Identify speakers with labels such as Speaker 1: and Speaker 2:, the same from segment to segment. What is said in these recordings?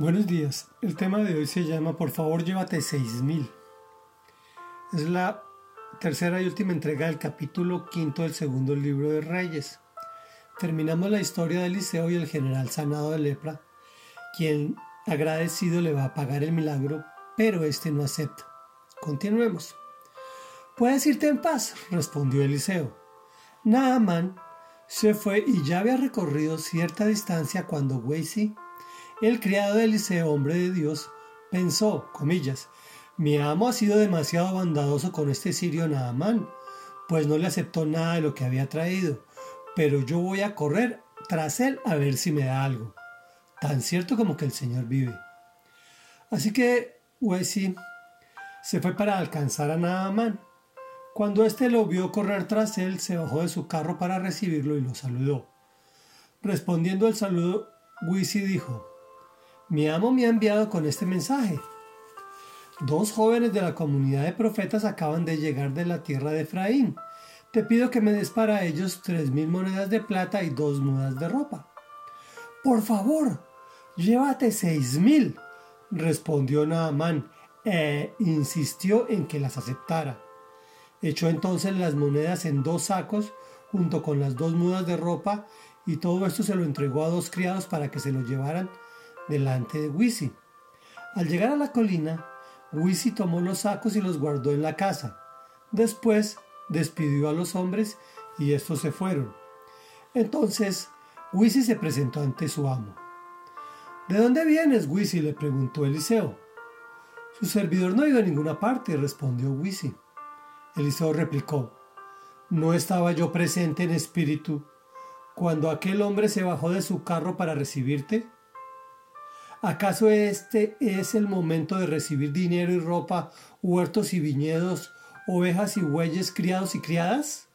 Speaker 1: Buenos días. El tema de hoy se llama Por favor llévate 6000. Es la tercera y última entrega del capítulo quinto del segundo libro de Reyes. Terminamos la historia de Eliseo y el general sanado de lepra, quien agradecido le va a pagar el milagro, pero este no acepta. Continuemos. Puedes irte en paz, respondió Eliseo. Naaman se fue y ya había recorrido cierta distancia cuando Weisi el criado de Eliseo, hombre de Dios, pensó, comillas, mi amo ha sido demasiado bondadoso con este sirio Naamán, pues no le aceptó nada de lo que había traído, pero yo voy a correr tras él a ver si me da algo, tan cierto como que el Señor vive. Así que Wesi se fue para alcanzar a Naamán. Cuando éste lo vio correr tras él, se bajó de su carro para recibirlo y lo saludó. Respondiendo al saludo, Wisi dijo, mi amo me ha enviado con este mensaje. Dos jóvenes de la comunidad de profetas acaban de llegar de la tierra de Efraín. Te pido que me des para ellos tres mil monedas de plata y dos mudas de ropa. Por favor, llévate seis mil, respondió Naamán e insistió en que las aceptara. Echó entonces las monedas en dos sacos junto con las dos mudas de ropa y todo esto se lo entregó a dos criados para que se lo llevaran delante de Wisi. Al llegar a la colina, Wisi tomó los sacos y los guardó en la casa. Después despidió a los hombres y estos se fueron. Entonces Wisi se presentó ante su amo. ¿De dónde vienes, Wisi? le preguntó Eliseo. Su servidor no ha ido a ninguna parte, respondió Wisi. Eliseo replicó, ¿no estaba yo presente en espíritu cuando aquel hombre se bajó de su carro para recibirte? ¿Acaso este es el momento de recibir dinero y ropa, huertos y viñedos, ovejas y bueyes criados y criadas?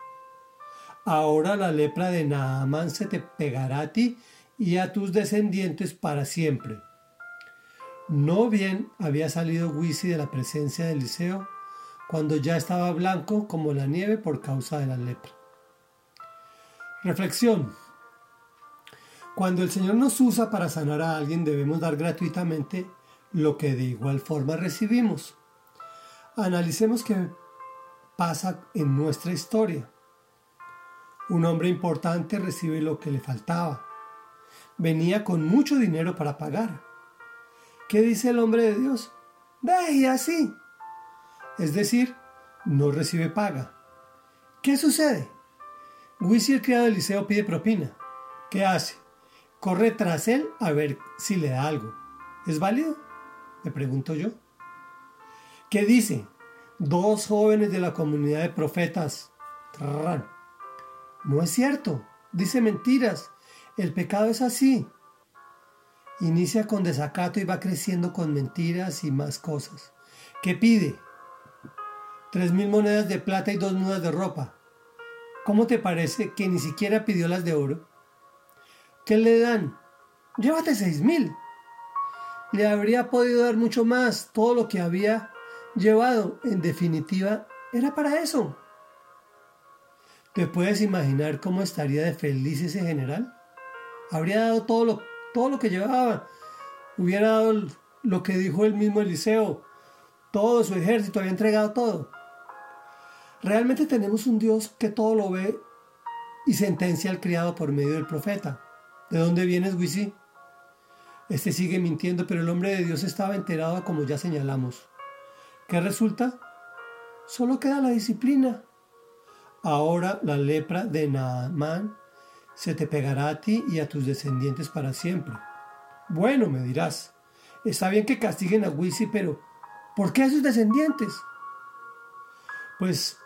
Speaker 1: Ahora la lepra de Naamán se te pegará a ti y a tus descendientes para siempre. No bien había salido Wisi de la presencia de Eliseo, cuando ya estaba blanco como la nieve por causa de la lepra. Reflexión. Cuando el Señor nos usa para sanar a alguien debemos dar gratuitamente lo que de igual forma recibimos. Analicemos qué pasa en nuestra historia. Un hombre importante recibe lo que le faltaba. Venía con mucho dinero para pagar. ¿Qué dice el hombre de Dios? Y así. Es decir, no recibe paga. ¿Qué sucede? Wisi, el criado de Eliseo, pide propina. ¿Qué hace? Corre tras él a ver si le da algo. ¿Es válido? Me pregunto yo. ¿Qué dice? Dos jóvenes de la comunidad de profetas. No es cierto. Dice mentiras. El pecado es así. Inicia con desacato y va creciendo con mentiras y más cosas. ¿Qué pide? Tres mil monedas de plata y dos mudas de ropa. ¿Cómo te parece que ni siquiera pidió las de oro? ¿Qué le dan? Llévate seis mil. Le habría podido dar mucho más. Todo lo que había llevado, en definitiva, era para eso. ¿Te puedes imaginar cómo estaría de feliz ese general? Habría dado todo lo, todo lo que llevaba. Hubiera dado lo que dijo el mismo Eliseo. Todo su ejército había entregado todo. Realmente tenemos un Dios que todo lo ve y sentencia al criado por medio del profeta. ¿De dónde vienes, Wisi? Este sigue mintiendo, pero el hombre de Dios estaba enterado como ya señalamos. ¿Qué resulta? Solo queda la disciplina. Ahora la lepra de Naamán se te pegará a ti y a tus descendientes para siempre. Bueno, me dirás, está bien que castiguen a Wisi, pero ¿por qué a sus descendientes? Pues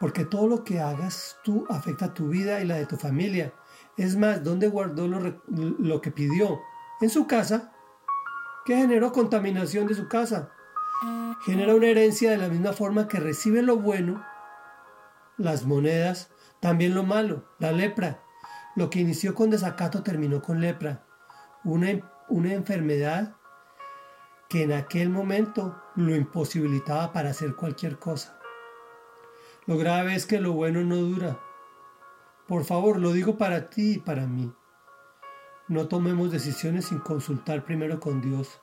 Speaker 1: porque todo lo que hagas tú afecta a tu vida y la de tu familia. Es más, ¿dónde guardó lo, que pidió? En su casa. ¿Qué generó contaminación de su casa? Genera una herencia de la misma forma que recibe lo bueno, las monedas, también lo malo, la lepra. Lo que inició con desacato terminó con lepra. Una, una enfermedad que en aquel momento lo imposibilitaba para hacer cualquier cosa. Lo grave es que lo bueno no dura. Por favor, lo digo para ti y para mí. no tomemos decisiones sin consultar primero con Dios.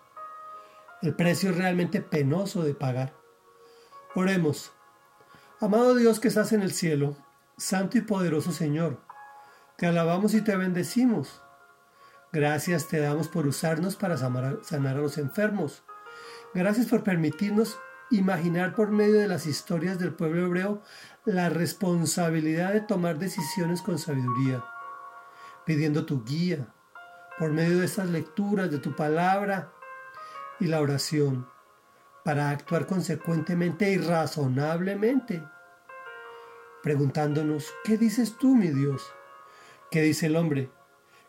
Speaker 1: El precio es realmente penoso de pagar. Oremos. Amado Dios que estás en el cielo, Santo y poderoso Señor, te alabamos y te bendecimos. Gracias te damos por usarnos para sanar a los enfermos. Gracias por permitirnos imaginar por medio de las historias del pueblo hebreo la responsabilidad de tomar decisiones con sabiduría, pidiendo tu guía por medio de estas lecturas de tu palabra y la oración, para actuar consecuentemente y razonablemente, preguntándonos, ¿qué dices tú, mi Dios? ¿Qué dice el hombre?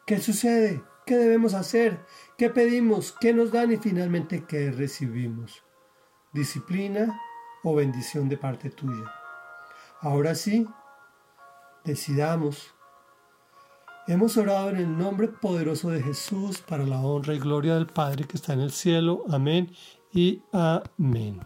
Speaker 1: ¿Qué sucede? ¿Qué debemos hacer? ¿Qué pedimos? ¿Qué nos dan? Y finalmente, ¿qué recibimos? Disciplina o bendición de parte tuya. Ahora sí, decidamos. Hemos orado en el nombre poderoso de Jesús para la honra y gloria del Padre que está en el cielo. Amén y amén.